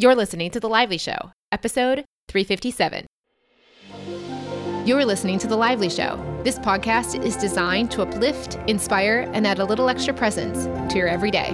You're listening to The Lively Show, episode 357. You're listening to The Lively Show. This podcast is designed to uplift, inspire, and add a little extra presence to your everyday.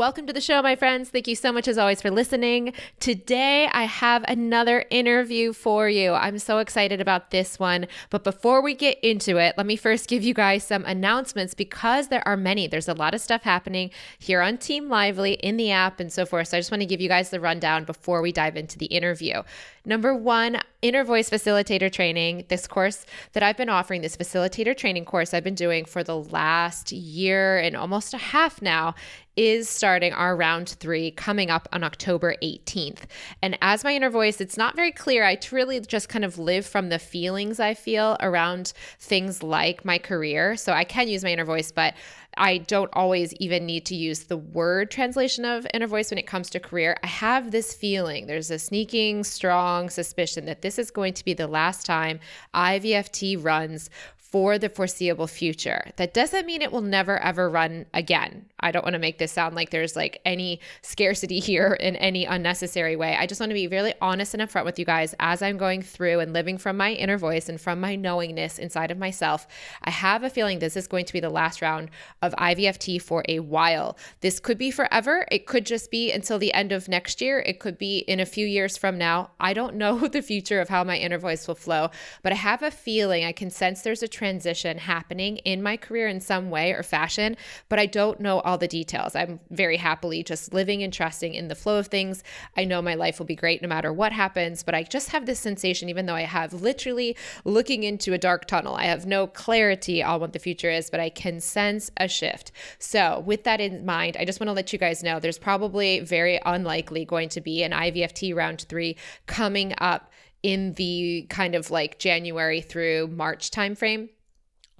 Welcome to the show, my friends. Thank you so much, as always, for listening. Today, I have another interview for you. I'm so excited about this one. But before we get into it, let me first give you guys some announcements because there are many. There's a lot of stuff happening here on Team Lively in the app and so forth. So I just want to give you guys the rundown before we dive into the interview. Number one, inner voice facilitator training. This course that I've been offering, this facilitator training course I've been doing for the last year and almost a half now, is starting our round three coming up on October 18th. And as my inner voice, it's not very clear. I really just kind of live from the feelings I feel around things like my career. So I can use my inner voice, but I don't always even need to use the word translation of inner voice when it comes to career. I have this feeling, there's a sneaking, strong suspicion that this is going to be the last time IVFT runs for the foreseeable future. That doesn't mean it will never ever run again. I don't want to make this sound like there's like any scarcity here in any unnecessary way. I just want to be really honest and upfront with you guys as I'm going through and living from my inner voice and from my knowingness inside of myself. I have a feeling this is going to be the last round of IVFT for a while. This could be forever. It could just be until the end of next year. It could be in a few years from now. I don't know the future of how my inner voice will flow, but I have a feeling I can sense there's a transition happening in my career in some way or fashion, but I don't know all the details. I'm very happily just living and trusting in the flow of things. I know my life will be great no matter what happens, but I just have this sensation, even though I have literally looking into a dark tunnel, I have no clarity on what the future is, but I can sense a shift. So, with that in mind, I just want to let you guys know there's probably very unlikely going to be an IVFT round three coming up in the kind of like January through March timeframe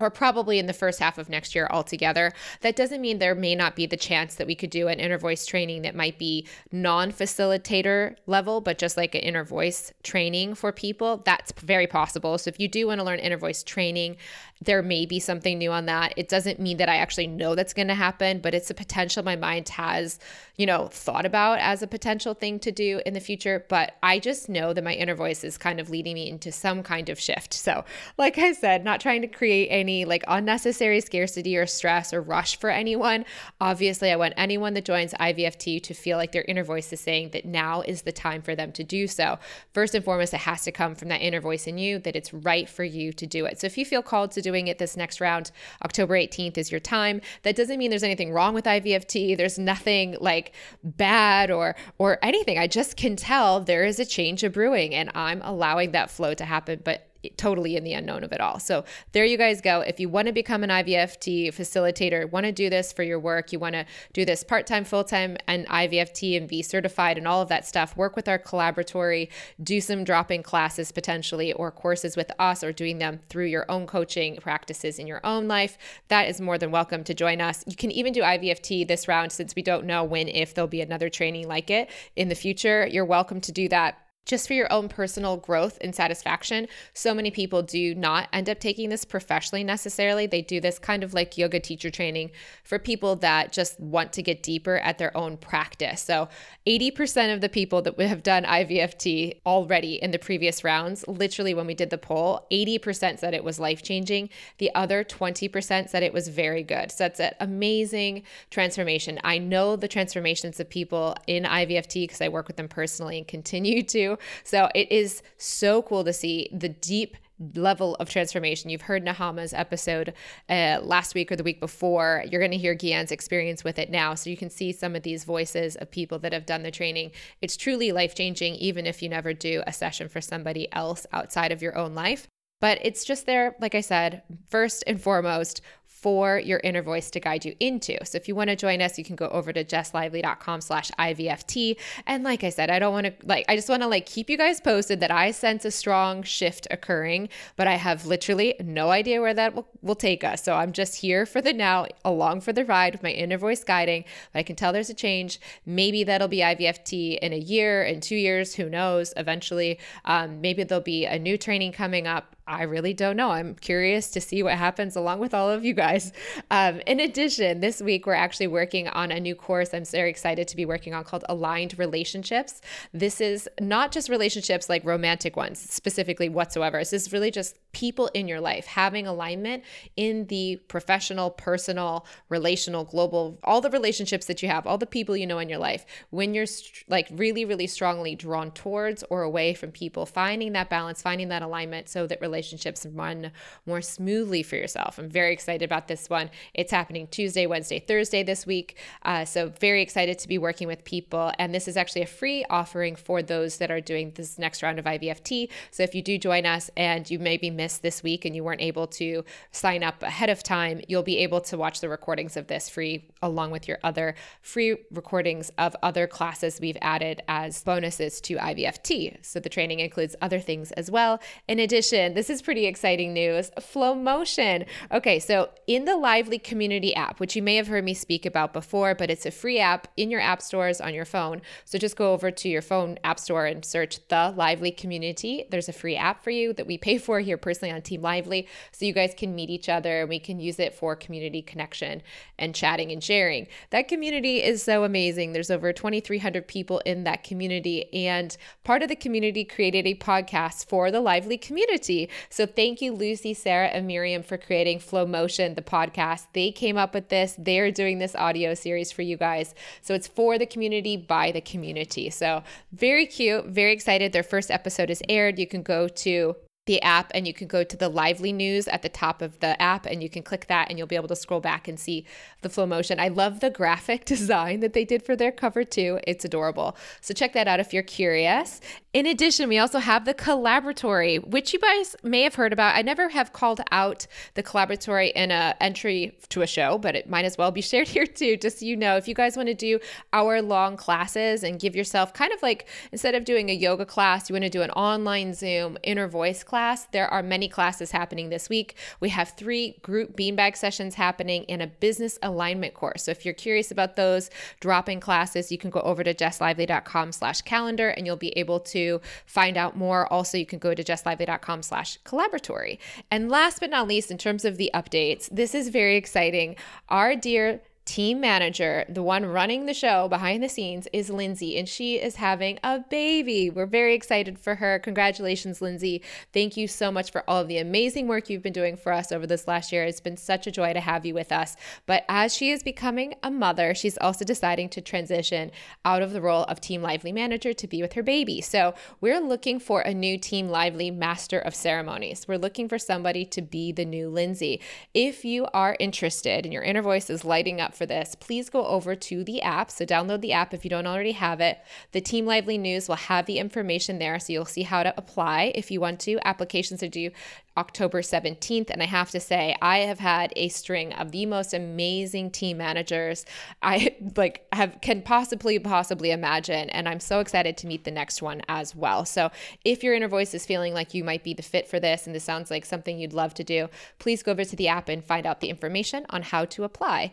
or probably in the first half of next year altogether. That doesn't mean there may not be the chance that we could do an inner voice training that might be non facilitator level, but just like an inner voice training for people. That's very possible. So if you do want to learn inner voice training, there may be something new on that. It doesn't mean that I actually know that's going to happen, but it's a potential my mind has, you know, thought about as a potential thing to do in the future. But I just know that my inner voice is kind of leading me into some kind of shift. So, like I said, not trying to create any like unnecessary scarcity or stress or rush for anyone. Obviously, I want anyone that joins IVFT to feel like their inner voice is saying that now is the time for them to do so. First and foremost, it has to come from that inner voice in you that it's right for you to do it. So, if you feel called to do doing it this next round. October 18th is your time. That doesn't mean there's anything wrong with IVFT. There's nothing like bad or or anything. I just can tell there is a change of brewing and I'm allowing that flow to happen. But totally in the unknown of it all. So there you guys go. If you want to become an IVFT facilitator, want to do this for your work, you want to do this part-time, full-time and IVFT and be certified and all of that stuff, work with our collaboratory, do some drop-in classes potentially or courses with us or doing them through your own coaching practices in your own life, that is more than welcome to join us. You can even do IVFT this round since we don't know when if there'll be another training like it in the future. You're welcome to do that just for your own personal growth and satisfaction. So many people do not end up taking this professionally necessarily. They do this kind of like yoga teacher training for people that just want to get deeper at their own practice. So, 80% of the people that have done IVFT already in the previous rounds, literally when we did the poll, 80% said it was life changing. The other 20% said it was very good. So, that's an amazing transformation. I know the transformations of people in IVFT because I work with them personally and continue to. So it is so cool to see the deep level of transformation. You've heard Nahama's episode uh, last week or the week before. You're going to hear Gyan's experience with it now. So you can see some of these voices of people that have done the training. It's truly life changing, even if you never do a session for somebody else outside of your own life. But it's just there, like I said, first and foremost, for your inner voice to guide you into. So if you want to join us, you can go over to jesslively.com slash IVFT. And like I said, I don't want to like I just want to like keep you guys posted that I sense a strong shift occurring, but I have literally no idea where that will, will take us. So I'm just here for the now, along for the ride with my inner voice guiding. But I can tell there's a change. Maybe that'll be IVFT in a year, in two years, who knows, eventually. Um, maybe there'll be a new training coming up. I really don't know. I'm curious to see what happens along with all of you guys. Um, in addition, this week we're actually working on a new course I'm very excited to be working on called Aligned Relationships. This is not just relationships like romantic ones, specifically whatsoever. This is really just people in your life having alignment in the professional, personal, relational, global, all the relationships that you have, all the people you know in your life. When you're like really, really strongly drawn towards or away from people, finding that balance, finding that alignment so that relationships relationships run more smoothly for yourself. I'm very excited about this one. It's happening Tuesday, Wednesday, Thursday this week. Uh, so, very excited to be working with people. And this is actually a free offering for those that are doing this next round of IVFT. So, if you do join us and you maybe missed this week and you weren't able to sign up ahead of time, you'll be able to watch the recordings of this free along with your other free recordings of other classes we've added as bonuses to IVFT. So, the training includes other things as well. In addition, this is pretty exciting news. Flow Motion. Okay, so in the Lively Community app, which you may have heard me speak about before, but it's a free app in your app stores on your phone. So just go over to your phone app store and search the Lively Community. There's a free app for you that we pay for here personally on Team Lively. So you guys can meet each other and we can use it for community connection and chatting and sharing. That community is so amazing. There's over 2,300 people in that community, and part of the community created a podcast for the Lively community. So thank you, Lucy, Sarah, and Miriam for creating Flow Motion, the podcast. They came up with this. They're doing this audio series for you guys. So it's for the community by the community. So very cute, very excited. Their first episode is aired. You can go to the app and you can go to the lively news at the top of the app and you can click that and you'll be able to scroll back and see the flow motion. I love the graphic design that they did for their cover too. It's adorable. So check that out if you're curious. In addition, we also have the collaboratory, which you guys may have heard about. I never have called out the collaboratory in a entry to a show, but it might as well be shared here too, just so you know. If you guys want to do hour long classes and give yourself kind of like instead of doing a yoga class, you want to do an online Zoom inner voice class. There are many classes happening this week. We have three group beanbag sessions happening in a business alignment course. So if you're curious about those drop-in classes, you can go over to jesslively.com slash calendar and you'll be able to find out more. Also, you can go to jesslively.com slash collaboratory. And last but not least, in terms of the updates, this is very exciting. Our dear team manager, the one running the show behind the scenes, is Lindsay, and she is having a baby. We're very excited for her. Congratulations, Lindsay. Thank you so much for all of the amazing work you've been doing for us over this last year. It's been such a joy to have you with us. But as she is becoming a mother, she's also deciding to transition out of the role of Team Lively manager to be with her baby. So we're looking for a new Team Lively master of ceremonies. We're looking for somebody to be the new Lindsay. If you are interested and your inner voice is lighting up for this, please go over to the app. So download the app if you don't already have it. The Team Lively News will have the information there. So you'll see how to apply if you want to. Applications are due October 17th. And I have to say, I have had a string of the most amazing team managers I like have can possibly possibly imagine. And I'm so excited to meet the next one as well. So if your inner voice is feeling like you might be the fit for this and this sounds like something you'd love to do, please go over to the app and find out the information on how to apply.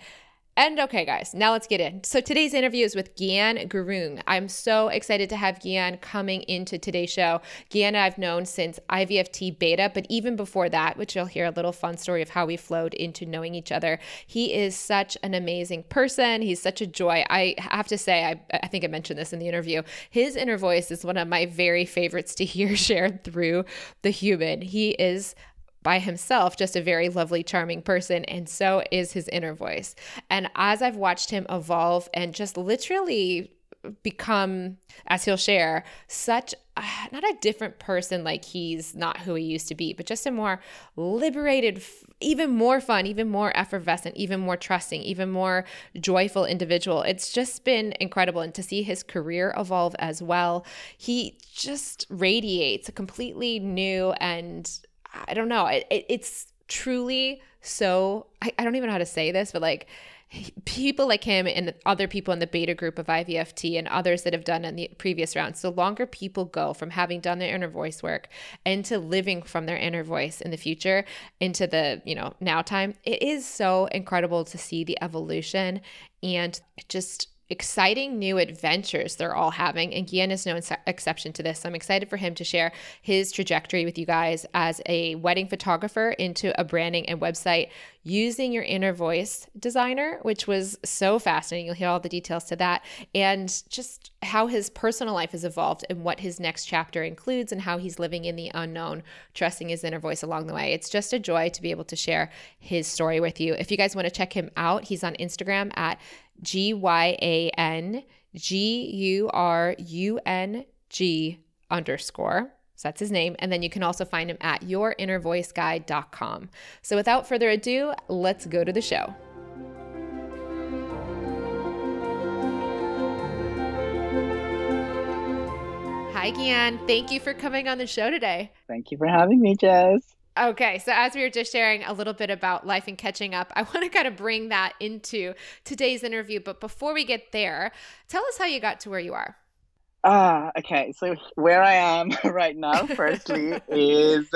And okay, guys, now let's get in. So today's interview is with Gyan Gurung. I'm so excited to have Gyan coming into today's show. Gyan I've known since IVFT beta, but even before that, which you'll hear a little fun story of how we flowed into knowing each other. He is such an amazing person. He's such a joy. I have to say, I, I think I mentioned this in the interview. His inner voice is one of my very favorites to hear shared through the human. He is by himself just a very lovely, charming person, and so is his inner voice. And as I've watched him evolve and just literally become, as he'll share, such uh, not a different person like he's not who he used to be, but just a more liberated, even more fun, even more effervescent, even more trusting, even more joyful individual. It's just been incredible. And to see his career evolve as well, he just radiates a completely new and I don't know. It, it, it's truly so I, I don't even know how to say this, but like people like him and other people in the beta group of IVFT and others that have done in the previous rounds, the longer people go from having done their inner voice work into living from their inner voice in the future into the, you know, now time, it is so incredible to see the evolution and just exciting new adventures they're all having. And Gyan is no exception to this. So I'm excited for him to share his trajectory with you guys as a wedding photographer into a branding and website using your inner voice designer, which was so fascinating. You'll hear all the details to that and just how his personal life has evolved and what his next chapter includes and how he's living in the unknown, trusting his inner voice along the way. It's just a joy to be able to share his story with you. If you guys want to check him out, he's on Instagram at G Y A N G U R U N G underscore. So that's his name. And then you can also find him at yourinnervoiceguide.com. So without further ado, let's go to the show. Hi, Gyan. Thank you for coming on the show today. Thank you for having me, Jess. Okay, so as we were just sharing a little bit about life and catching up, I want to kind of bring that into today's interview. But before we get there, tell us how you got to where you are. Ah, okay. So where I am right now, firstly, is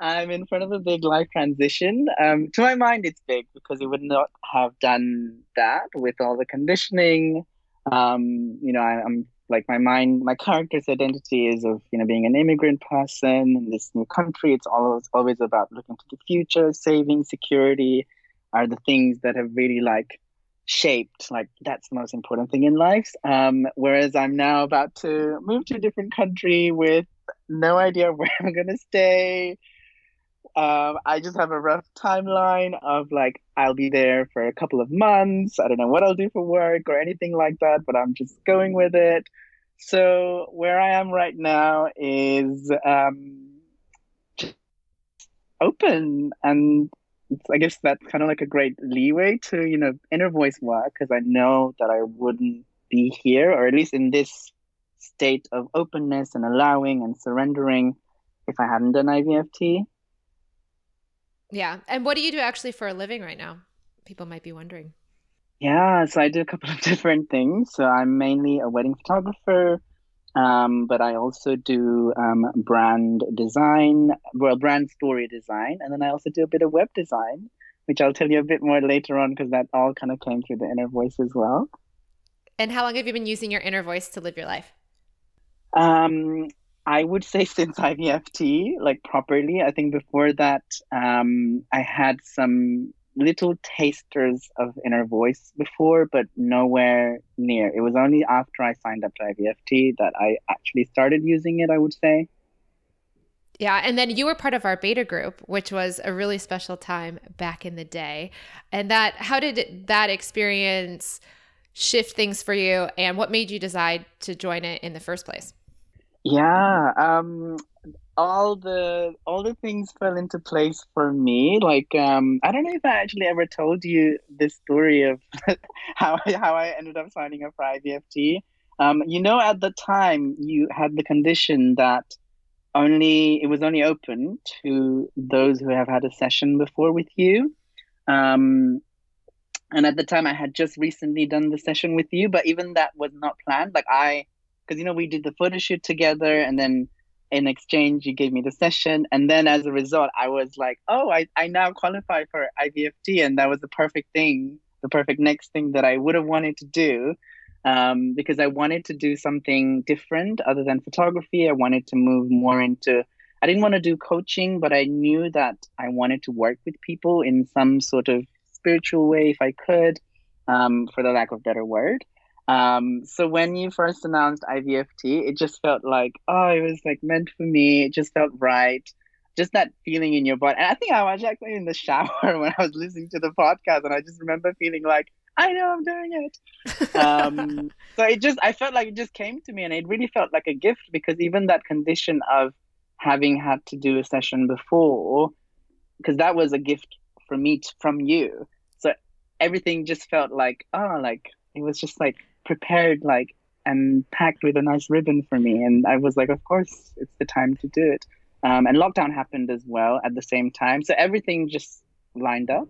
I'm in front of a big life transition. Um, to my mind, it's big because it would not have done that with all the conditioning. Um, you know, I, I'm like my mind my character's identity is of you know being an immigrant person in this new country. It's always always about looking to the future saving security are the things that have really like shaped like that's the most important thing in life. Um, whereas i'm now about to move to a different country with no idea where i'm going to stay um, I just have a rough timeline of like I'll be there for a couple of months. I don't know what I'll do for work or anything like that, but I'm just going with it. So where I am right now is um, open, and I guess that's kind of like a great leeway to you know inner voice work because I know that I wouldn't be here, or at least in this state of openness and allowing and surrendering, if I hadn't done IVFT. Yeah. And what do you do actually for a living right now? People might be wondering. Yeah, so I do a couple of different things. So I'm mainly a wedding photographer, um, but I also do um, brand design, well, brand story design, and then I also do a bit of web design, which I'll tell you a bit more later on because that all kind of came through the inner voice as well. And how long have you been using your inner voice to live your life? Um, I would say since IVFT, like properly. I think before that, um, I had some little tasters of inner voice before, but nowhere near. It was only after I signed up to IVFT that I actually started using it, I would say. Yeah, and then you were part of our beta group, which was a really special time back in the day. And that how did that experience shift things for you and what made you decide to join it in the first place? Yeah, um, all the all the things fell into place for me. Like, um, I don't know if I actually ever told you this story of how I, how I ended up signing up for IVFT. Um, you know, at the time, you had the condition that only it was only open to those who have had a session before with you. Um, and at the time, I had just recently done the session with you, but even that was not planned. Like I because you know we did the photo shoot together and then in exchange you gave me the session. And then as a result i was like oh i, I now qualify for ivft and that was the perfect thing the perfect next thing that i would have wanted to do um, because i wanted to do something different other than photography. I wanted to move more into i didn't want to do coaching but i knew that i wanted to work with people in some sort of spiritual way if i could um, for the lack of better word um, so when you first announced IVFT, it just felt like, oh, it was like meant for me. It just felt right. Just that feeling in your body. And I think I was actually in the shower when I was listening to the podcast, and I just remember feeling like, I know I'm doing it. um, so it just, I felt like it just came to me, and it really felt like a gift because even that condition of having had to do a session before, because that was a gift for me t- from you. So everything just felt like, oh, like it was just like prepared like and packed with a nice ribbon for me and i was like of course it's the time to do it Um, and lockdown happened as well at the same time. So everything just lined up.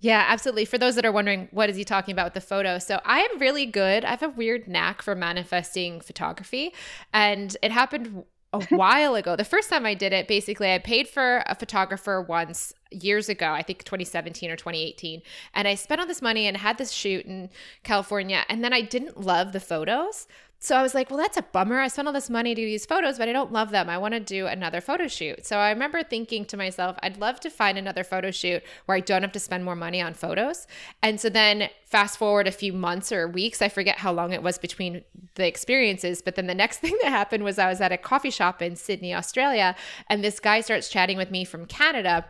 Yeah, absolutely. For those that are wondering, what is he talking about with the photo? So I am really good. I have a weird knack for manifesting photography. And it happened a while ago. The first time I did it, basically, I paid for a photographer once years ago, I think 2017 or 2018. And I spent all this money and had this shoot in California. And then I didn't love the photos. So I was like, well, that's a bummer. I spent all this money to these photos, but I don't love them. I want to do another photo shoot. So I remember thinking to myself, I'd love to find another photo shoot where I don't have to spend more money on photos. And so then fast forward a few months or weeks, I forget how long it was between the experiences. But then the next thing that happened was I was at a coffee shop in Sydney, Australia, and this guy starts chatting with me from Canada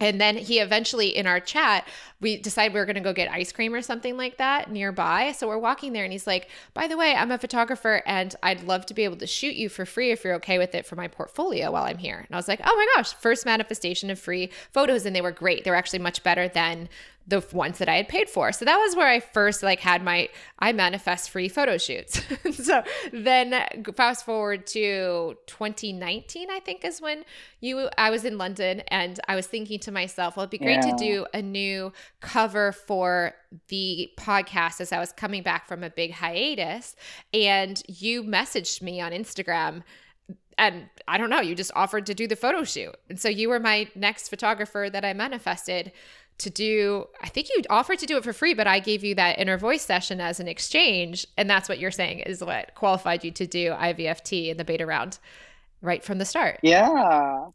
and then he eventually, in our chat, we decided we were going to go get ice cream or something like that nearby. So we're walking there, and he's like, By the way, I'm a photographer, and I'd love to be able to shoot you for free if you're okay with it for my portfolio while I'm here. And I was like, Oh my gosh, first manifestation of free photos. And they were great. They were actually much better than the ones that I had paid for. So that was where I first like had my I manifest free photo shoots. so then fast forward to 2019 I think is when you I was in London and I was thinking to myself, well it'd be great yeah. to do a new cover for the podcast as I was coming back from a big hiatus and you messaged me on Instagram and I don't know, you just offered to do the photo shoot. And so you were my next photographer that I manifested to do i think you offered to do it for free but i gave you that inner voice session as an exchange. And that's what you're saying is what qualified you to do ivft in the beta round right from the start. Yeah.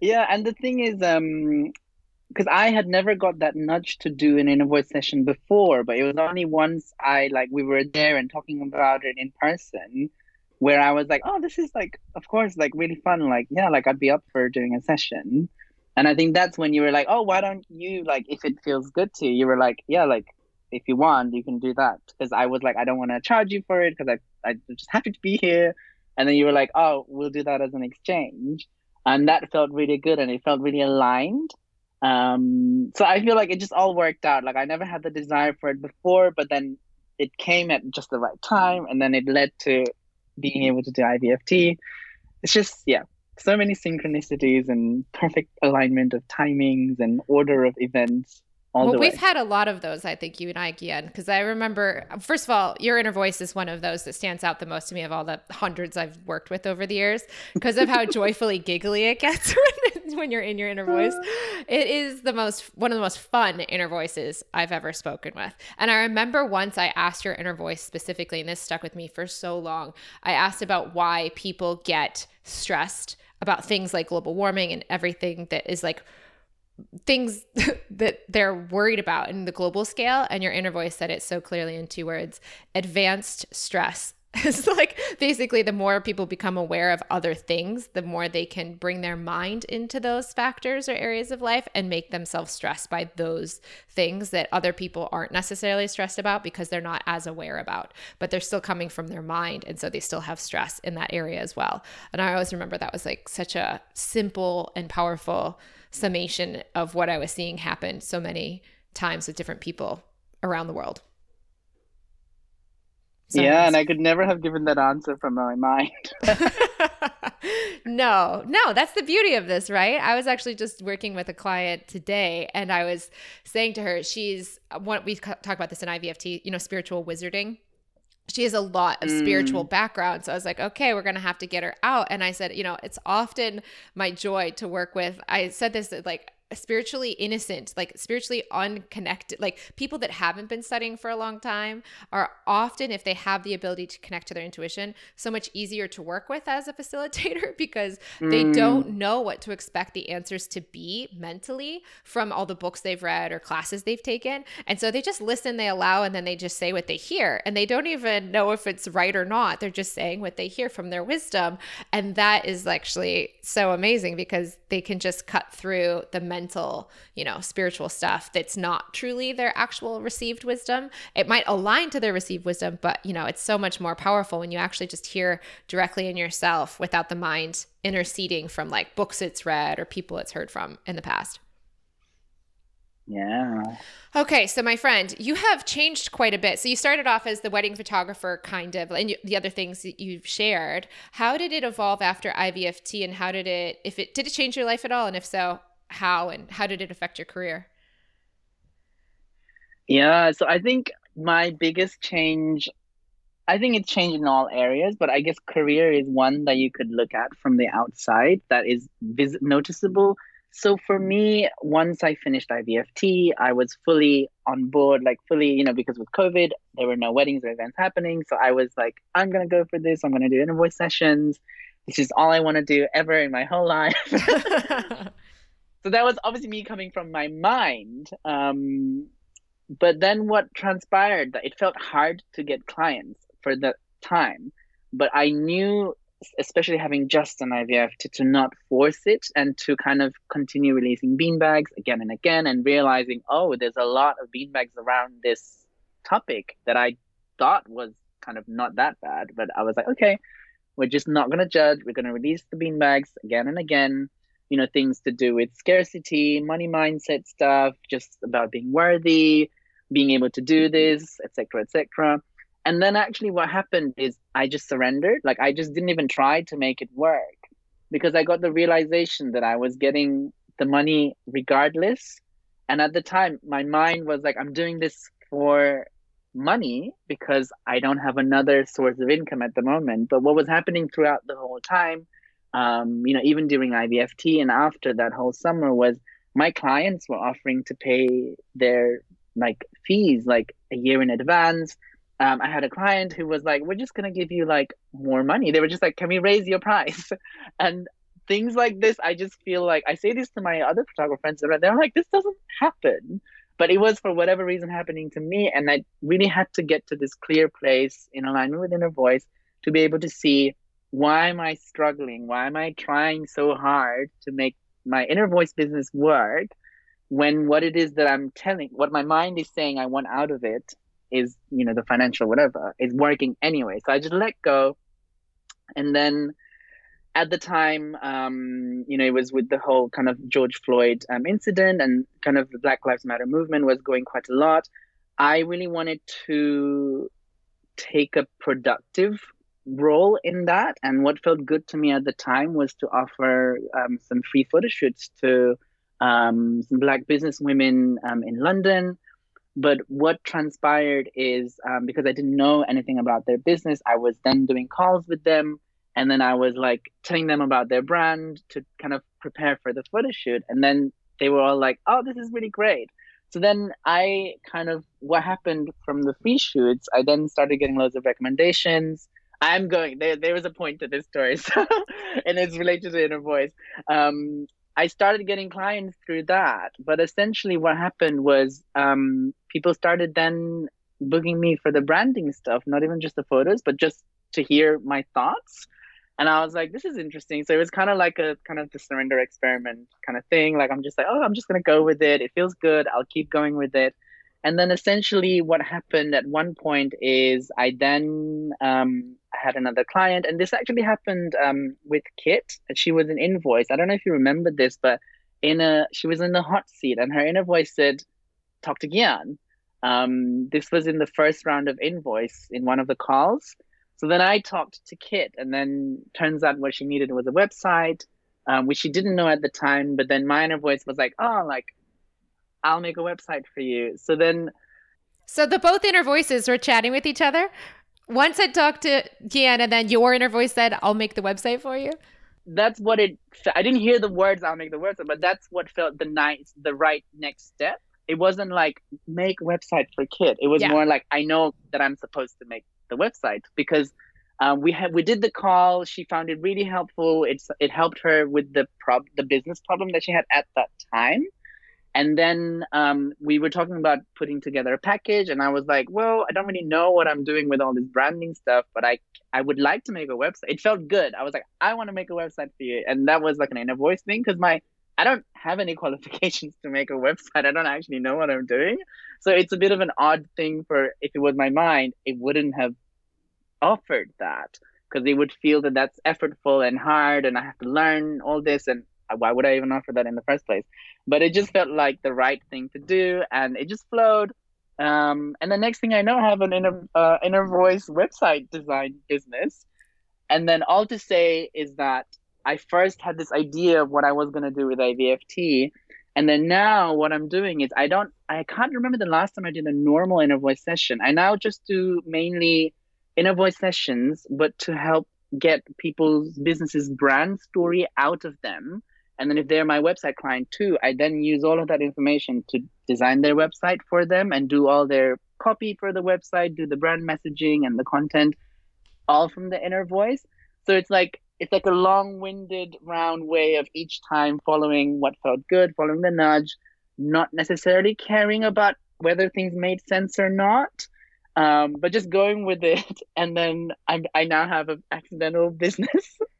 Yeah. And the thing is um because i had never got that nudge to do an inner voice session before but it was only once i like we were there and talking about it in person where i was like oh this is like of course like really fun. Like yeah like i'd be up for doing a session and i think that's when you were like oh why don't you like if it feels good to you you were like yeah like if you want you can do that. Because i was like i don't want to charge you for it because i i just happy to be here. And then you were like oh we'll do that as an exchange. And that felt really good and it felt really aligned. Um so i feel like it just all worked out. Like i never had the desire for it before but then it came at just the right time and then it led to being able to do ivft it's just yeah so many synchronicities and perfect alignment of timings and order of events well, we've had a lot of those, I think, you and I, Gyan, because I remember, first of all, your inner voice is one of those that stands out the most to me of all the hundreds I've worked with over the years because of how joyfully giggly it gets when, when, you're in your inner voice. Uh. It is the most, one of the most fun inner voices I've ever spoken with. And I remember once I asked your inner voice specifically, and this stuck with me for so long. I asked about why people get stressed about things like global warming and everything that is like things that they're worried about in the global scale. And your inner voice said it so clearly in two words advanced stress it's like basically the more people become aware of other things the more they can bring their mind into those factors or areas of life and make themselves stressed by those things that other people aren't necessarily stressed about because they're not as aware about but they're still coming from their mind and so they still have stress in that area as well and i always remember that was like such a simple and powerful summation of what I was seeing happen so many times with different people around the world. So yeah, and I could never have given that answer from my mind. no, no, that's the beauty of this, right? I was actually just working with a client today and I was saying to her, she's what we talk about this in IVFT, you know, spiritual wizarding she has a lot of spiritual mm. background. So I was like, okay, we're going to have to get her out. And I said, you know, it's often my joy to work with. I said this like spiritually innocent, like spiritually unconnected, like people that haven't been studying for a long time are often, if they have the ability to connect to their intuition, so much easier to work with as a facilitator because mm. they don't know what to expect the answers to be mentally from all the books they've read or classes they've taken. And so they just listen, they allow, and then they just say what they hear. And they don't even know if it's right or not. They're just saying what they hear from their wisdom. And that is actually so amazing because they can just cut through the mental, you know, spiritual stuff that's not truly their actual received wisdom. It might align to their received wisdom, but, you know, it's so much more powerful when you actually just hear directly in yourself without the mind interceding from like books it's read or people it's heard from in the past. Yeah. Okay, so my friend, you have changed quite a bit. So you started off as the wedding photographer, kind of, and you, the other things that you've shared. How did it evolve after IVFT, and how did it, if it did it change your life at all, and if so, how, and how did it affect your career? Yeah, so I think my biggest change, I think it changed in all areas, but I guess career is one that you could look at from the outside that is vis- noticeable so for me, once I finished IVFT, I was fully on board, like fully, you know, because with COVID, there were no weddings or events happening. So I was like, I'm gonna go for this. I'm gonna do inner voice sessions. This is all I want to do ever in my whole life. so that was obviously me coming from my mind. Um, but then what transpired that it felt hard to get clients for the time. But I knew especially having just an IVF, to, to not force it and to kind of continue releasing beanbags again and again and realizing, oh, there's a lot of beanbags around this topic that I thought was kind of not that bad. But I was like, okay, we're just not going to judge. We're going to release the beanbags again and again. You know, things to do with scarcity, money mindset stuff, just about being worthy, being able to do mm-hmm. this, etc., etc and then actually what happened is i just surrendered. Like i just didn't even try to make it work because i got the realization that i was getting the money regardless. And at the time my mind was like i'm doing this for money because i don't have another source of income at the moment. But what was happening throughout the whole time um, you know even during ivft and after that whole summer was my clients were offering to pay their like fees like a year in advance um, I had a client who was like, "We're just gonna give you like more money." They were just like, "Can we raise your price?" and things like this, I just feel like I say this to my other photographer friends, and they're like, "This doesn't happen," but it was for whatever reason happening to me, and I really had to get to this clear place in alignment with inner voice to be able to see why am I struggling? Why am I trying so hard to make my inner voice business work? When what it is that I'm telling, what my mind is saying I want out of it is you know the financial whatever is working anyway so i just let go and then at the time um, you know it was with the whole kind of george floyd um, incident and kind of the black lives matter movement was going quite a lot i really wanted to take a productive role in that and what felt good to me at the time was to offer um, some free photo shoots to um, some black business women um, in london but what transpired is um, because I didn't know anything about their business, I was then doing calls with them. And then I was like telling them about their brand to kind of prepare for the photo shoot. And then they were all like, oh, this is really great. So then I kind of, what happened from the free shoots, I then started getting loads of recommendations. I'm going, there, there was a point to this story. So, and it's related to inner voice. Um, I started getting clients through that. But essentially, what happened was um, people started then booking me for the branding stuff, not even just the photos, but just to hear my thoughts. And I was like, this is interesting. So it was kind of like a kind of the surrender experiment kind of thing. Like, I'm just like, oh, I'm just to go with it. It feels good. I'll keep going with it. And then essentially, what happened at one point is I then um, had another client, and this actually happened um, with Kit. She was an invoice. I don't know if you remember this, but in a she was in the hot seat, and her inner voice said, "Talk to Gyan." Um, this was in the first round of invoice in one of the calls. So then I talked to Kit, and then turns out what she needed was a website, um, which she didn't know at the time. But then my inner voice was like, "Oh, like I'll make a website for you. So then. So the both inner voices were chatting with each other. One said talk to Gyan, and then your inner voice said, I'll make the website for you. That's what it. I didn't hear the words. I'll make the website, but that's what felt the nice, the right next step. It wasn't like make website for Kit. It was yeah. more like I know that I'm supposed to make the website because um, we had we did the call. She found it really helpful. It's it helped her with the prob the business problem that she had at that time. And then um, we were talking about putting together a package, and I was like, "Well, I don't really know what I'm doing with all this branding stuff, but I I would like to make a website." It felt good. I was like, "I want to make a website for you," and that was like an inner voice thing because my I don't have any qualifications to make a website. I don't actually know what I'm doing, so it's a bit of an odd thing for if it was my mind, it wouldn't have offered that because they would feel that that's effortful and hard, and I have to learn all this and why would I even offer that in the first place? But it just felt like the right thing to do, and it just flowed. Um, and the next thing I know, I have an inner uh, inner voice website design business. And then all to say is that I first had this idea of what I was gonna do with IVFT, and then now what I'm doing is I don't I can't remember the last time I did a normal inner voice session. I now just do mainly inner voice sessions, but to help get people's businesses brand story out of them. And then if they're my website client too, I then use all of that information to design their website for them and do all their copy for the website, do the brand messaging and the content all from the inner voice. So it's like it's like a long-winded round way of each time following what felt good, following the nudge, not necessarily caring about whether things made sense or not um, but just going with it and then I'm, i now have an accidental business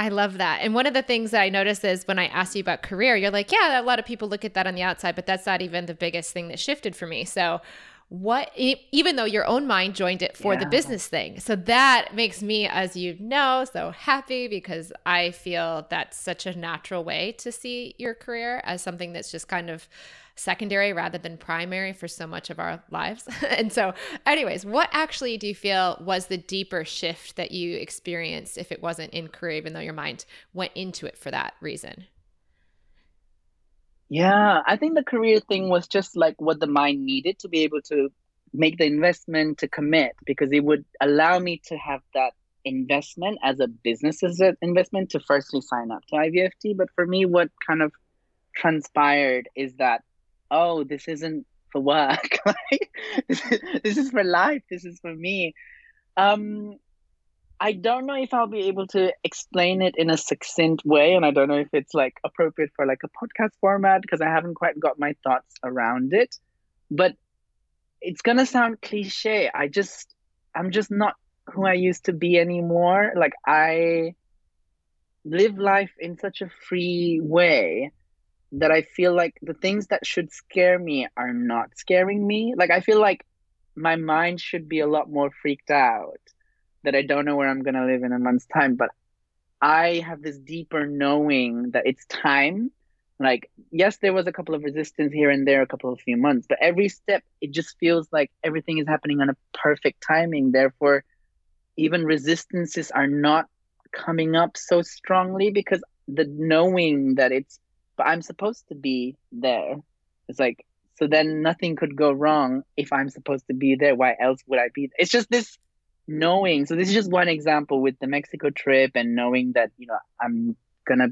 I love that. And one of the things that I notice is when I asked you about career, you're like, yeah, a lot of people look at that on the outside, but that's not even the biggest thing that shifted for me. So, what, even though your own mind joined it for yeah. the business thing. So, that makes me, as you know, so happy because I feel that's such a natural way to see your career as something that's just kind of secondary rather than primary for so much of our lives. and so, anyways, what actually do you feel was the deeper shift that you experienced if it wasn't in career, even though your mind went into it for that reason? Yeah, I think the career thing was just like what the mind needed to be able to make the investment to commit because it would allow me to have that investment as a business as an investment to firstly sign up to IVFT. But for me, what kind of transpired is that oh, this isn't for work. this, is, this is for life. This is for me. Um, I don't know if I'll be able to explain it in a succinct way, and I don't know if it's like appropriate for like a podcast format because I haven't quite got my thoughts around it. But it's gonna sound cliche. I just, I'm just not who I used to be anymore. Like I live life in such a free way that I feel like the things that should scare me are not scaring me. Like I feel like my mind should be a lot more freaked out that I don't know where I'm gonna live in a month's time, but I have this deeper knowing that it's time. Like, yes, there was a couple of resistance here and there, a couple of few months, but every step, it just feels like everything is happening on a perfect timing. Therefore, even resistances are not coming up so strongly because the knowing that it's but I'm supposed to be there. It's like so then nothing could go wrong if I'm supposed to be there. Why else would I be? There? It's just this knowing. So this is just one example with the Mexico trip and knowing that you know I'm gonna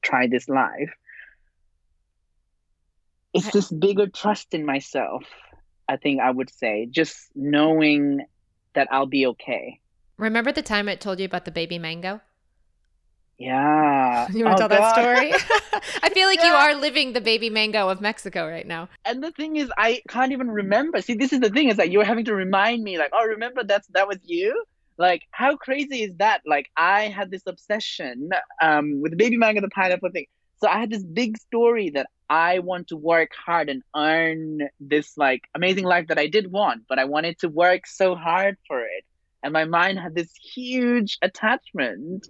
try this live. It's this bigger trust in myself. I think I would say just knowing that I'll be okay. Remember the time I told you about the baby mango? Yeah. You want to oh, tell God. that story? I feel like yeah. you are living the baby mango of Mexico right now. And the thing is, I can't even remember. See, this is the thing is that you're having to remind me, like, oh, remember that's that was you. Like, how crazy is that? Like, I had this obsession um, with the baby mango, the pineapple thing. So I had this big story that I want to work hard and earn this like amazing life that I did want, but I wanted to work so hard for it. And my mind had this huge attachment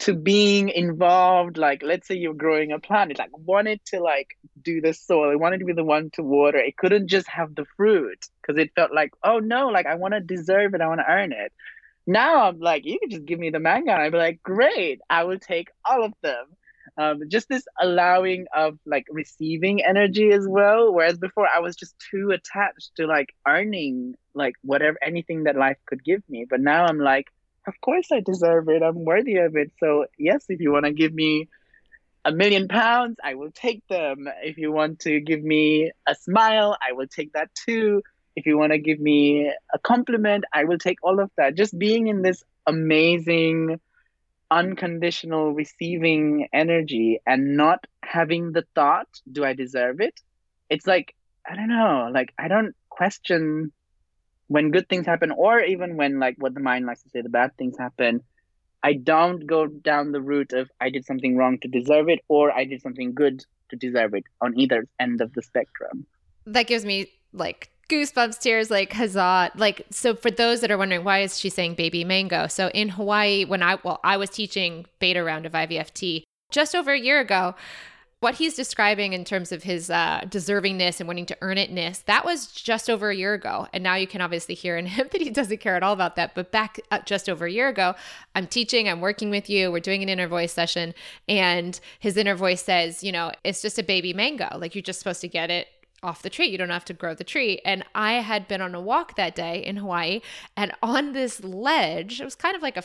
to being involved like let's say you're growing a plant it like wanted to like do the soil it wanted to be the one to water it couldn't just have the fruit because it felt like oh no like i want to deserve it i want to earn it. Now i'm like you can just give me the mango and i'd be like great i will take all of them. Um, just this allowing of like receiving energy as well whereas before i was just too attached to like earning like whatever anything that life could give me but now i'm like of course I deserve it. I'm worthy of it. So, yes, if you want to give me a million pounds, I will take them. If you want to give me a smile, I will take that too. If you want to give me a compliment, I will take all of that. Just being in this amazing, unconditional receiving energy and not having the thought, do I deserve it? It's like, I don't know, like, I don't question when good things happen or even when like what the mind likes to say the bad things happen i don't go down the route of i did something wrong to deserve it or i did something good to deserve it on either end of the spectrum. That gives me like goosebumps tears like huzzah. Like so for those that are wondering why is she saying baby mango? So in hawaii when i well i was teaching beta round of ivft just over a year ago, what he's describing in terms of his uh, deservingness and wanting to earn itness, that was just over a year ago. And now you can obviously hear in him that he doesn't care at all about that. But back uh, just over a year ago, I'm teaching, I'm working with you, we're doing an inner voice session. And his inner voice says, you know, it's just a baby mango. Like you're just supposed to get it off the tree. You don't have to grow the tree. And I had been on a walk that day in Hawaii, and on this ledge, it was kind of like a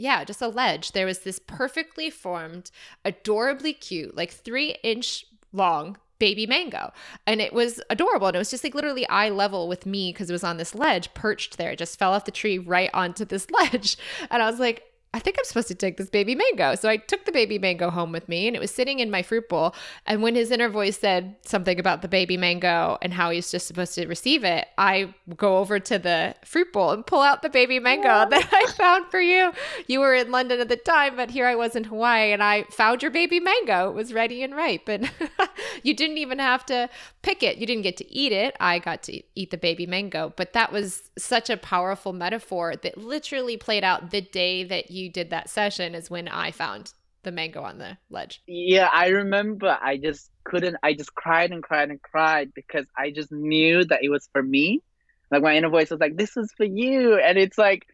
yeah, just a ledge. There was this perfectly formed, adorably cute, like three inch long baby mango. And it was adorable. And it was just like literally eye level with me because it was on this ledge perched there. It just fell off the tree right onto this ledge. And I was like, I think I'm supposed to take this baby mango. So I took the baby mango home with me and it was sitting in my fruit bowl. And when his inner voice said something about the baby mango and how he's just supposed to receive it, I go over to the fruit bowl and pull out the baby mango yeah. that I found for you. You were in London at the time, but here I was in Hawaii and I found your baby mango. It was ready and ripe. And you didn't even have to pick it. You didn't get to eat it. I got to eat the baby mango. But that was such a powerful metaphor that literally played out the day that you did that session, is when I found the mango on the ledge. Yeah, I remember I just couldn't, I just cried and cried and cried because I just knew that it was for me. Like my inner voice was like, this is for you. And it's like,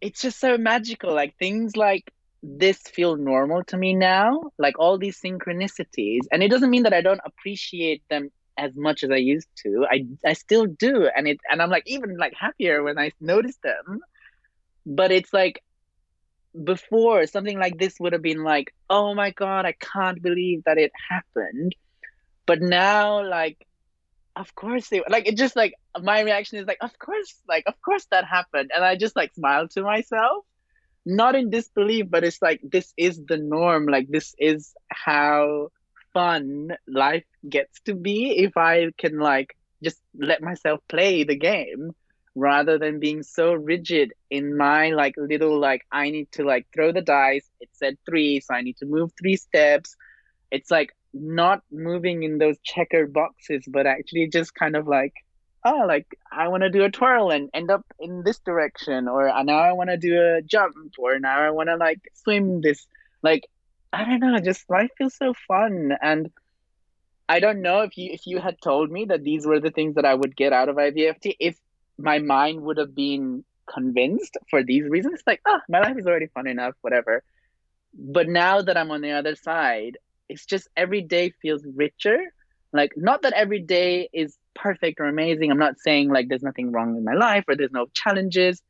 it's just so magical. Like things like this feel normal to me now like all these synchronicities and it doesn't mean that i don't appreciate them as much as i used to i i still do and it and i'm like even like happier when i notice them but it's like before something like this would have been like oh my god i can't believe that it happened. But now like of course it like it just like my reaction is like of course like of course that happened. And i just like smile to myself. Not in disbelief, but it's like this is the norm. Like this is how fun life gets to be if I can like just let myself play the game rather than being so rigid in my like little like I need to like throw the dice. It said three, so I need to move three steps. It's like not moving in those checkered boxes, but actually just kind of like oh, like I want to do a twirl and end up in this direction, or uh, now I want to do a jump, or now I want to like swim this. Like I don't know, just life feels so fun, and I don't know if you if you had told me that these were the things that I would get out of IVFT, if my mind would have been convinced for these reasons, like oh, my life is already fun enough, whatever. But now that I'm on the other side, it's just every day feels richer. Like not that every day is perfect or amazing. I'm not saying like there's nothing wrong in my life or there's no challenges,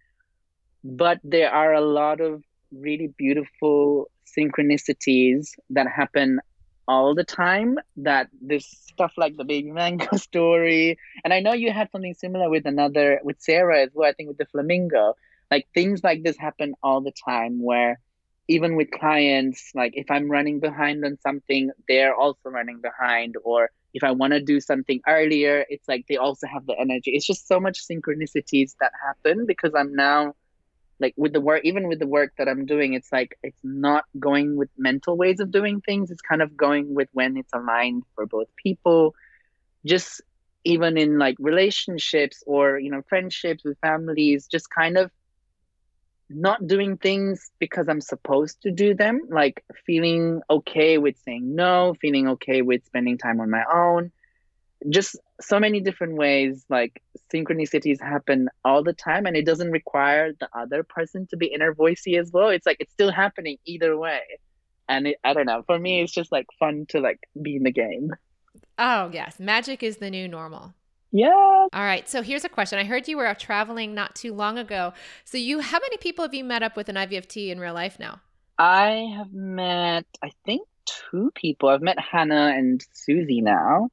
but there are a lot of really beautiful synchronicities that happen all the time that this stuff like the baby mango story. And i know you had something similar with another with sarah as well i think with the flamingo. Like things like this happen all the time where even with clients like if i'm running behind on something they're also running behind. Or if I want to do something earlier, it's like they also have the energy. It's just so much synchronicities that happen because I'm now like with the work, even with the work that I'm doing, it's like it's not going with mental ways of doing things. It's kind of going with when it's aligned for both people. Just even in like relationships or you know friendships with families, just kind of not doing things because I'm supposed to do them, like feeling okay with saying no, feeling okay with spending time on my own. Just so many different ways, like synchronicities happen all the time, and it doesn't require the other person to be inner voicey as well. It's like it's still happening either way. And it, I don't know, for me, it's just like fun to like be in the game. Oh, yes. Magic is the new normal. Yeah. All right. So here's a question. I heard you were traveling not too long ago. So you how many people have you met up with an IVFT in real life now? I have met I think two people. I've met Hannah and Susie now.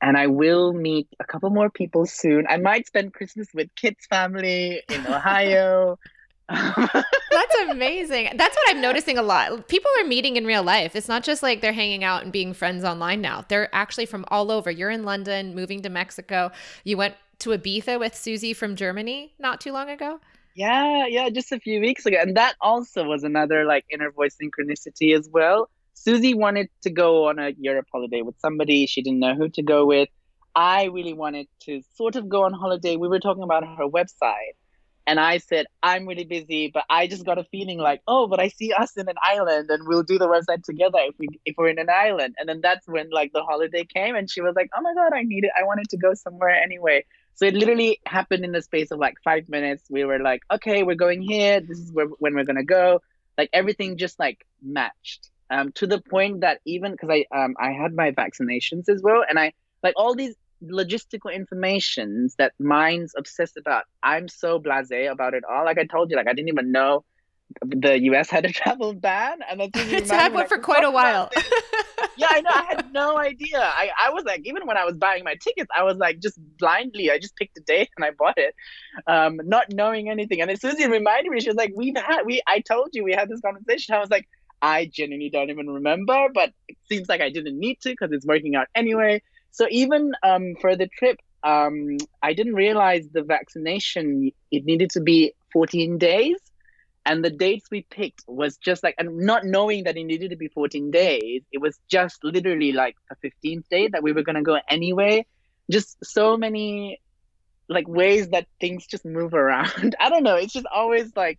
And I will meet a couple more people soon. I might spend Christmas with Kit's family in Ohio. That's amazing. That's what I'm noticing a lot. People are meeting in real life. It's not just like they're hanging out and being friends online now. They're actually from all over. You're in London, moving to Mexico. You went to Ibiza with Susie from Germany not too long ago. Yeah, yeah, just a few weeks ago. And that also was another like inner voice synchronicity as well. Susie wanted to go on a Europe holiday with somebody. She didn't know who to go with. I really wanted to sort of go on holiday. We were talking about her website and I said, I'm really busy, but I just got a feeling like, oh, but I see us in an island and we'll do the website together if we if we're in an island. And then that's when like the holiday came and she was like, Oh my god, I need it. I wanted to go somewhere anyway. So it literally happened in the space of like five minutes. We were like, okay, we're going here. This is where when we're gonna go. Like everything just like matched. Um, to the point that even because I um I had my vaccinations as well, and I like all these logistical informations that minds obsess about. I'm so blasé about it all. Like I told you, like I didn't even know the US had a travel ban, and that's it's had one for quite a while. yeah, I know. I had no idea. I, I was like, even when I was buying my tickets, I was like, just blindly, I just picked a date and I bought it, um, not knowing anything. And as Susie reminded me, she was like, we've had, we, I told you we had this conversation. I was like, I genuinely don't even remember, but it seems like I didn't need to because it's working out anyway. So even um, for the trip, um, I didn't realize the vaccination it needed to be 14 days, and the dates we picked was just like, and not knowing that it needed to be 14 days, it was just literally like the 15th day that we were gonna go anyway. Just so many like ways that things just move around. I don't know. It's just always like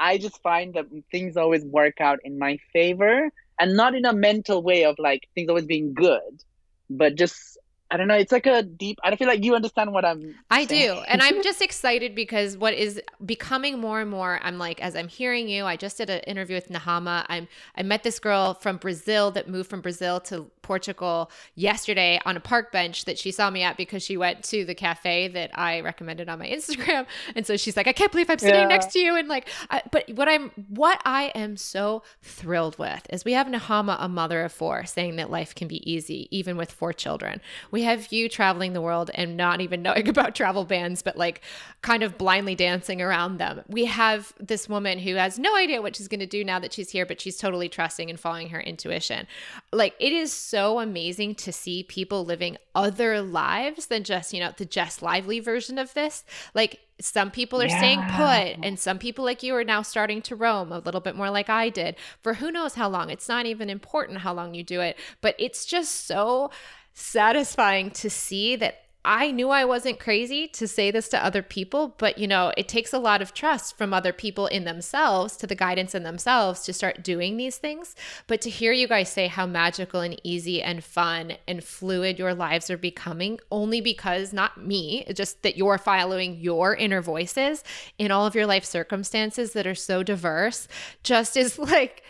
I just find that things always work out in my favor and not in a mental way of like things always being good but just I don't know. It's like a deep. I don't feel like you understand what I'm. I saying. do, and I'm just excited because what is becoming more and more. I'm like, as I'm hearing you, I just did an interview with Nahama. I'm I met this girl from Brazil that moved from Brazil to Portugal yesterday on a park bench that she saw me at because she went to the cafe that I recommended on my Instagram, and so she's like, I can't believe I'm sitting yeah. next to you, and like, I, but what I'm what I am so thrilled with is we have Nahama, a mother of four, saying that life can be easy even with four children. We we have you traveling the world and not even knowing about travel bans, but like kind of blindly dancing around them. We have this woman who has no idea what she's going to do now that she's here, but she's totally trusting and following her intuition. Like it is so amazing to see people living other lives than just, you know, the Jess Lively version of this. Like some people are yeah. staying put and some people like you are now starting to roam a little bit more like I did for who knows how long. It's not even important how long you do it, but it's just so satisfying to see that I knew I wasn't crazy to say this to other people, but you know, it takes a lot of trust from other people in themselves to the guidance in themselves to start doing these things. But to hear you guys say how magical and easy and fun and fluid your lives are becoming, only because not me, just that you're following your inner voices in all of your life circumstances that are so diverse, just is like,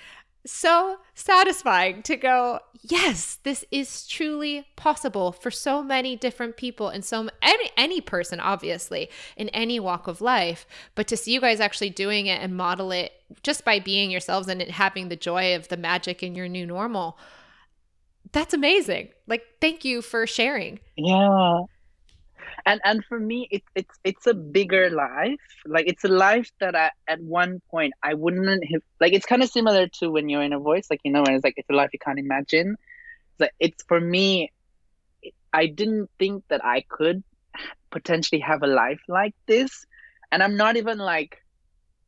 so satisfying to go, yes, this is truly possible for so many different people and so any any person obviously in any walk of life, but to see you guys actually doing it and model it just by being yourselves and having the joy of the magic in your new normal. That's amazing. Like thank you for sharing. Yeah and and for me it, it's it's a bigger life. Like it's a life that I, at one point i wouldn't have like it's kind of similar to when you're in a voice like you know it's like it's a life you can't imagine. It's like it's for me i didn't think that i could potentially have a life like this. And i'm not even like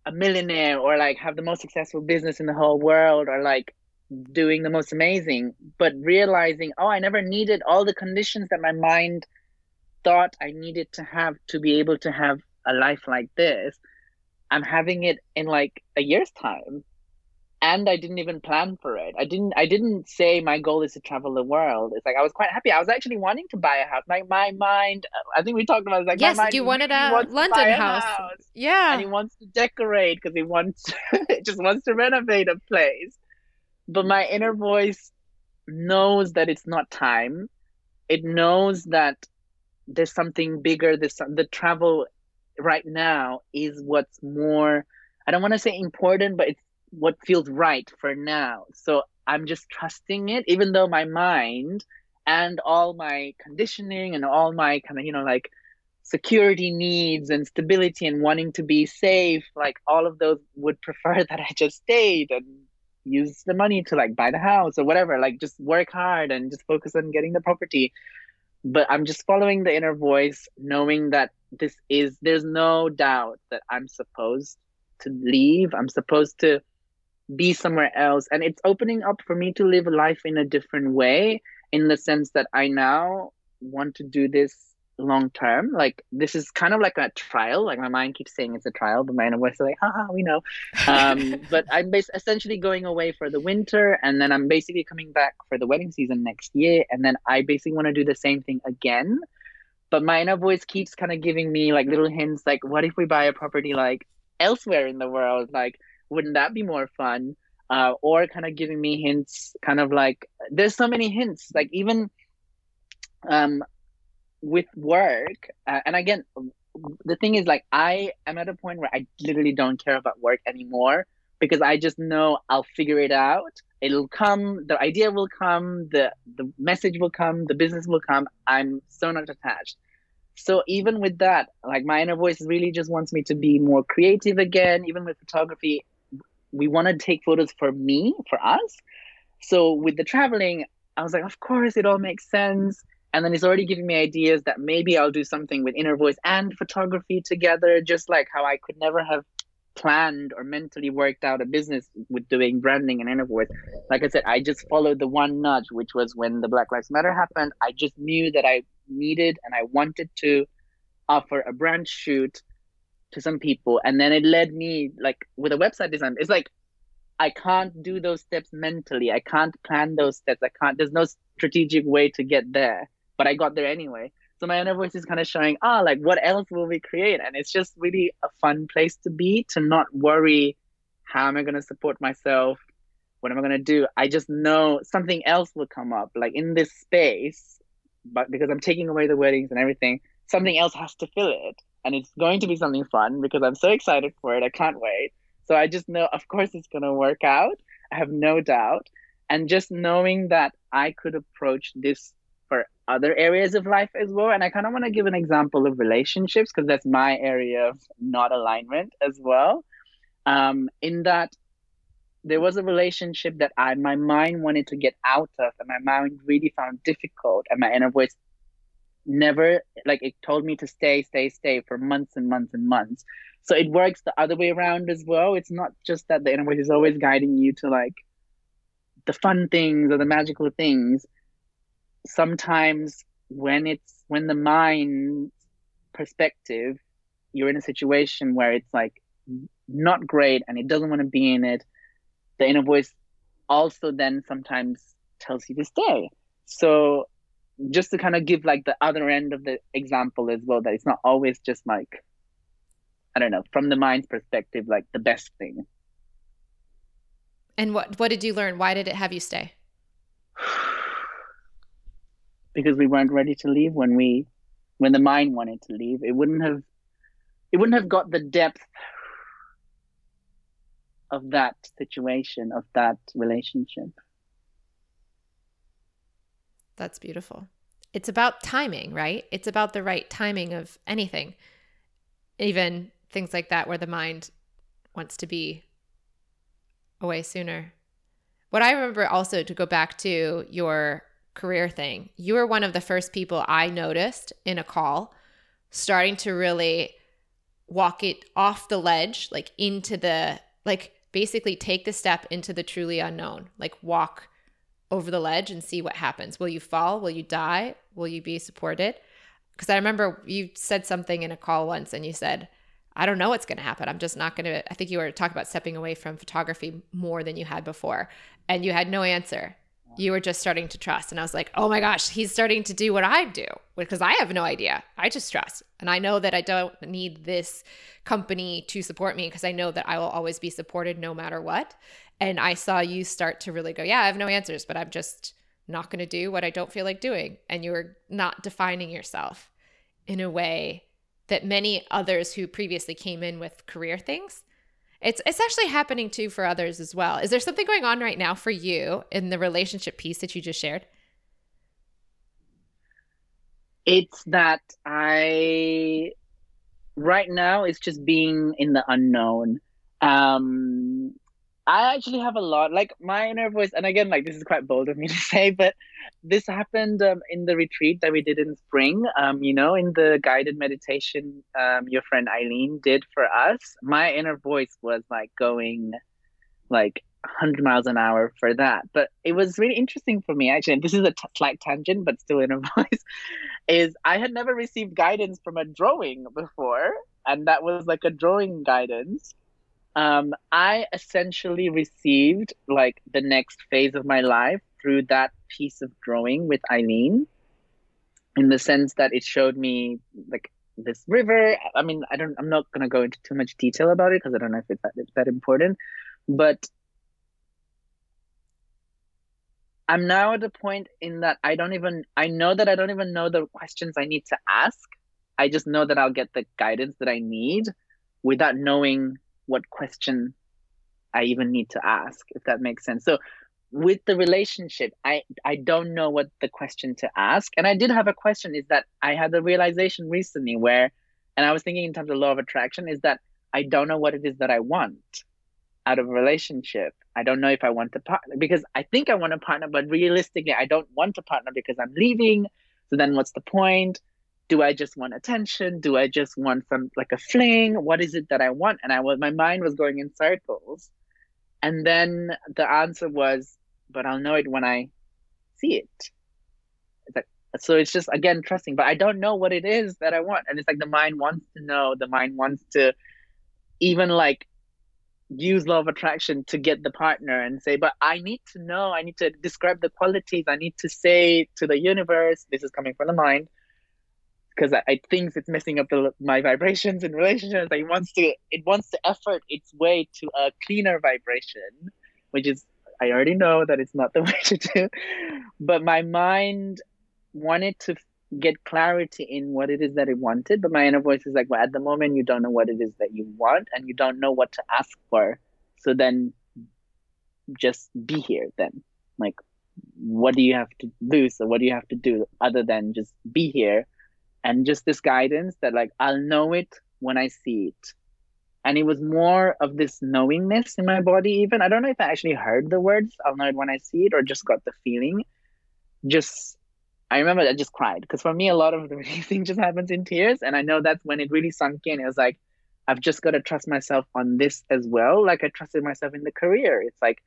a millionaire or like have the most successful business in the whole world or like doing the most amazing but realizing oh i never needed all the conditions that my mind thought I needed to have to be able to have a life like this, I'm having it in like a year's time. And I didn't even plan for it. I didn't I didn't say my goal is to travel the world. It's like I was quite happy. I was actually wanting to buy a house. Like my mind I think we talked about it, like Yes, you wanted a London house. house. Yeah. And he wants to decorate because he wants just wants to renovate a place. But my inner voice knows that it's not time. It knows that there's something bigger this the travel right now is what's more i don't want to say important but it's what feels right for now. So i'm just trusting it even though my mind and all my conditioning and all my kind of you know like security needs and stability and wanting to be safe like all of those would prefer that i just stayed and use the money to like buy the house or whatever like just work hard and just focus on getting the property but I'm just following the inner voice, knowing that this is, there's no doubt that I'm supposed to leave. I'm supposed to be somewhere else. And it's opening up for me to live life in a different way, in the sense that I now want to do this long term. Like this is kind of like a trial. Like my mind keeps saying it's a trial, but my inner voice is like, haha, we know. Um, but I'm bas- essentially going away for the winter, and then I'm basically coming back for the wedding season next year, and then I basically want to do the same thing again. But my inner voice keeps kind of giving me like little hints, like, what if we buy a property like elsewhere in the world? Like, wouldn't that be more fun? Uh, or kind of giving me hints, kind of like there's so many hints, like even um with work uh, and again the thing is like i am at a point where i literally don't care about work anymore because i just know i'll figure it out. It'll come the idea will come the the message will come the business will come. I'm so not attached. So even with that like my inner voice really just wants me to be more creative again. Even with photography we want to take photos for me for us. So with the traveling i was like of course it all makes sense and then he's already giving me ideas that maybe I'll do something with inner voice and photography together, just like how I could never have planned or mentally worked out a business with doing branding and inner voice. Like I said, I just followed the one nudge, which was when the Black Lives Matter happened. I just knew that I needed and I wanted to offer a brand shoot to some people. And then it led me like with a website design. It's like I can't do those steps mentally. I can't plan those steps. I can't there's no strategic way to get there but I got there anyway. So my inner voice is kind of showing, ah, like what else will we create? And it's just really a fun place to be to not worry, how am I going to support myself? What am I going to do? I just know something else will come up, like in this space, but because I'm taking away the weddings and everything, something else has to fill it. And it's going to be something fun because I'm so excited for it. I can't wait. So I just know, of course, it's going to work out. I have no doubt. And just knowing that I could approach this other areas of life as well. And I kind of want to give an example of relationships because that's my area of not alignment as well. Um, in that there was a relationship that I my mind wanted to get out of, and my mind really found difficult, and my inner voice never like it told me to stay, stay, stay for months and months and months. So it works the other way around as well. It's not just that the inner voice is always guiding you to like the fun things or the magical things sometimes when it's when the mind perspective you're in a situation where it's like not great and it doesn't want to be in it the inner voice also then sometimes tells you to stay. So just to kind of give like the other end of the example as well that it's not always just like i don't know from the mind's perspective like the best thing. And what what did you learn? Why did it have you stay because we weren't ready to leave when we when the mind wanted to leave. It wouldn't have it wouldn't have got the depth of that situation of that relationship. That's beautiful. It's about timing right? It's about the right timing of anything. Even things like that where the mind wants to be away sooner. What i remember also to go back to your career thing. You were one of the first people I noticed in a call starting to really walk it off the ledge, like into the, like basically take the step into the truly unknown, like walk over the ledge and see what happens. Will you fall? Will you die? Will you be supported? Because I remember you said something in a call once and you said, I don't know what's going to happen. I'm just not going to. I think you were talking about stepping away from photography more than you had before, and you had no answer you were just starting to trust. And I was like, oh my gosh, he's starting to do what I do because I have no idea. I just trust. And I know that I don't need this company to support me because I know that I will always be supported no matter what. And I saw you start to really go, yeah, I have no answers, but I'm just not going to do what I don't feel like doing. And you were not defining yourself in a way that many others who previously came in with career things it's it's actually happening too for others as well. Is there something going on right now for you in the relationship piece that you just shared? It's that I right now it's just being in the unknown. Um I actually have a lot like my inner voice, and again, like this is quite bold of me to say, but this happened um, in the retreat that we did in spring. Um, you know, in the guided meditation, um, your friend Eileen did for us. My inner voice was like going, like 100 miles an hour for that. But it was really interesting for me, actually. This is a t- slight tangent, but still in a voice. Is I had never received guidance from a drawing before, and that was like a drawing guidance. Um, I essentially received like the next phase of my life through that piece of drawing with Eileen, in the sense that it showed me like this river. I mean, I don't. I'm not gonna go into too much detail about it because I don't know if it's that, it's that important, but I'm now at a point in that I don't even I know that I don't even know the questions I need to ask. I just know that I'll get the guidance that I need without knowing what question I even need to ask, if that makes sense. So with the relationship, I I don't know what the question to ask. And I did have a question is that I had the realization recently where and I was thinking in terms of law of attraction is that I don't know what it is that I want out of a relationship. I don't know if I want to partner because I think I want to partner, but realistically, I don't want to partner because I'm leaving. So then what's the point? Do I just want attention? Do I just want some like a fling? What is it that I want? And I was my mind was going in circles. And then the answer was, but I'll know it when I see it. It's like so it's just again trusting, but I don't know what it is that I want. And it's like the mind wants to know, the mind wants to even like use law of attraction to get the partner and say, but I need to know, I need to describe the qualities, I need to say to the universe, this is coming from the mind, because I, I think it's messing up the, my vibrations in relationships. It wants to, it wants to effort its way to a cleaner vibration, which is, I already know that it's not the way to do, but my mind wanted to get clarity in what it is that it wanted. But my inner voice is like, well, at the moment, you don't know what it is that you want and you don't know what to ask for. So then just be here then. Like, what do you have to do? So, what do you have to do other than just be here? And just this guidance that, like, I'll know it when I see it. And it was more of this knowingness in my body, even. I don't know if I actually heard the words, I'll know it when I see it, or just got the feeling. Just I remember I just cried because for me, a lot of the releasing just happens in tears. And I know that's when it really sunk in. It was like, I've just got to trust myself on this as well. Like I trusted myself in the career. It's like,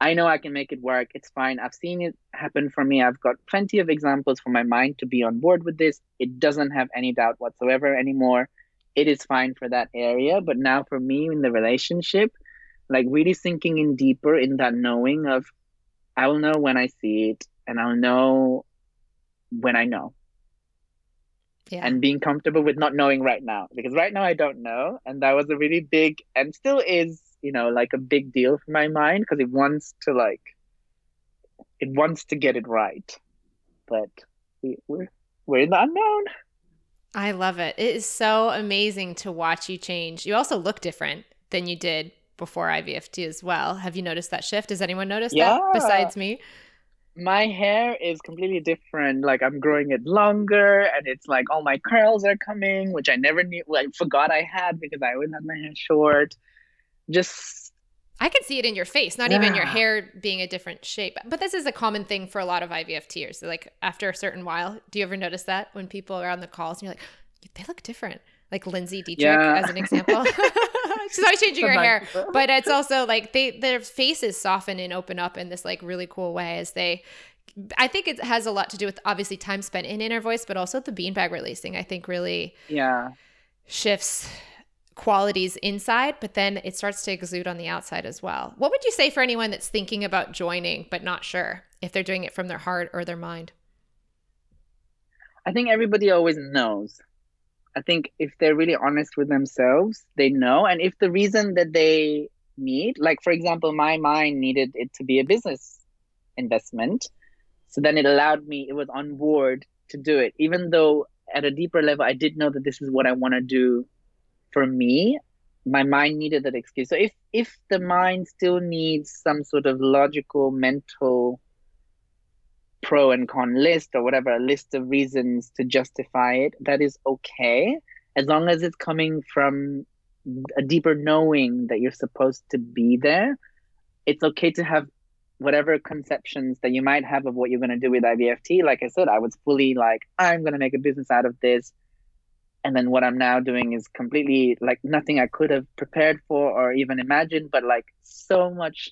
I know I can make it work. It's fine. I've seen it happen for me. I've got plenty of examples for my mind to be on board with this. It doesn't have any doubt whatsoever anymore. It is fine for that area. But now for me in the relationship, like really sinking in deeper in that knowing of, I will know when I see it and I'll know when I know. Yeah. And being comfortable with not knowing right now. Because right now I don't know. And that was a really big and still is, you know, like a big deal for my mind because it wants to like it wants to get it right. But we, we're we're in the unknown. I love it. It is so amazing to watch you change. You also look different than you did before IVFT as well. Have you noticed that shift? Does anyone notice yeah. that besides me? my hair is completely different. Like I'm growing it longer, and it's like all my curls are coming, which I never knew. I forgot I had because I always had my hair short. Just I can see it in your face, not yeah. even your hair being a different shape. But this is a common thing for a lot of IVFTers. Like after a certain while, do you ever notice that when people are on the calls and you're like, they look different? Like Lindsay Dietrich yeah. as an example. She's always changing her hair, but it's also like they their faces soften and open up in this like really cool way as they. I think it has a lot to do with obviously time spent in inner voice, but also the beanbag releasing. I think really yeah shifts qualities inside, but then it starts to exude on the outside as well. What would you say for anyone that's thinking about joining but not sure if they're doing it from their heart or their mind? I think everybody always knows I think if they're really honest with themselves, they know. And if the reason that they need, like for example, my mind needed it to be a business investment. So then it allowed me, it was on board to do it. Even though at a deeper level, I did know that this is what I want to do for me. My mind needed that excuse. So if if the mind still needs some sort of logical, mental pro and con list or whatever, a list of reasons to justify it, that is okay. As long as it's coming from a deeper knowing that you're supposed to be there, it's okay to have whatever conceptions that you might have of what you're going to do with IVFT. Like I said, I was fully like, I'm going to make a business out of this. And then what I'm now doing is completely like nothing I could have prepared for or even imagined, but like so much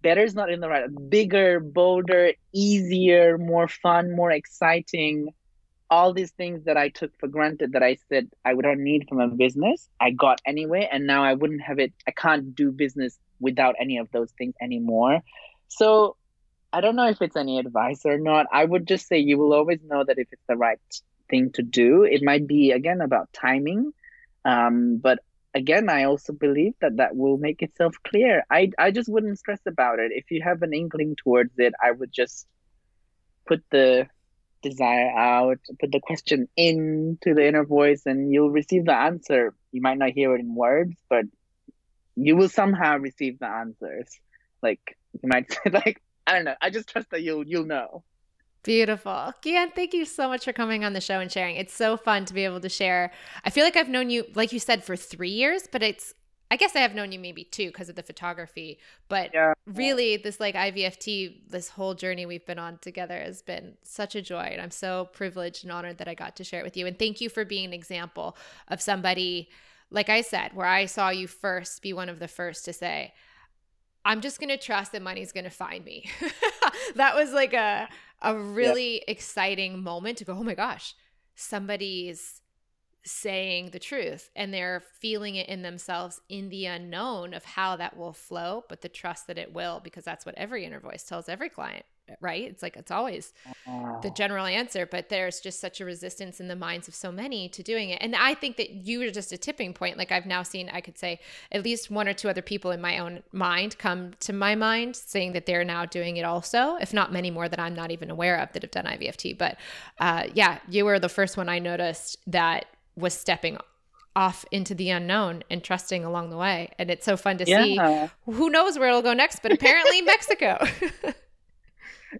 better is not in the right bigger bolder easier more fun more exciting all these things that i took for granted that i said i would not need from a business i got anyway and now i wouldn't have it i can't do business without any of those things anymore. So i don't know if it's any advice or not. I would just say you will always know that if it's the right thing to do it might be again about timing um, but again, I also believe that that will make itself clear. I I just wouldn't stress about it. If you have an inkling towards it, I would just put the desire out, put the question into the inner voice, and you'll receive the answer. You might not hear it in words, but you will somehow receive the answers. Like you might say, like I don't know. I just trust that you'll you'll know. Beautiful. Gyan, thank you so much for coming on the show and sharing. It's so fun to be able to share. I feel like I've known you, like you said, for three years, but it's, I guess I have known you maybe two because of the photography. But yeah. really, this like IVFT, this whole journey we've been on together has been such a joy. And I'm so privileged and honored that I got to share it with you. And thank you for being an example of somebody, like I said, where I saw you first be one of the first to say, I'm just going to trust that money's going to find me. that was like a a really yeah. exciting moment to go, "Oh my gosh, somebody's saying the truth and they're feeling it in themselves in the unknown of how that will flow, but the trust that it will because that's what every inner voice tells every client right? It's like it's always the general answer, but there's just such a resistance in the minds of so many to doing it. And I think that you are just a tipping point. Like I've now seen, I could say at least one or two other people in my own mind come to my mind saying that they're now doing it also, if not many more that I'm not even aware of that have done IVFT. But uh, yeah, you were the first one I noticed that was stepping off into the unknown and trusting along the way. And it's so fun to yeah. see. Who knows where it'll go next, but apparently Mexico.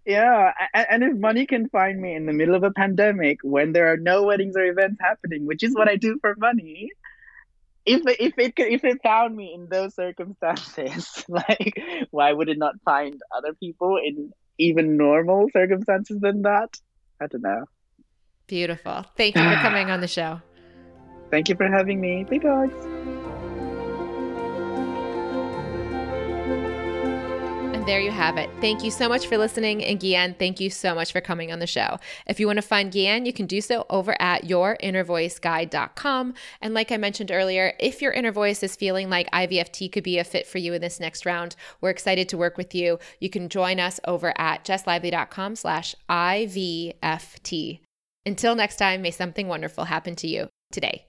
yeah and if money can find me in the middle of a pandemic when there are no weddings or events happening which is what i do for money if if it if it found me in those circumstances like why would it not find other people in even normal circumstances than that? I don't know. Beautiful. Thank you for coming on the show. Thank you for having me. Big hugs And there you have it. Thank you so much for listening. And Gyan, thank you so much for coming on the show. If you want to find Gyan, you can do so over at yourinnervoiceguide.com. And like I mentioned earlier, if your inner voice is feeling like IVFT could be a fit for you in this next round, we're excited to work with you. You can join us over at jesslively.com slash IVFT. Until next time, may something wonderful happen to you today.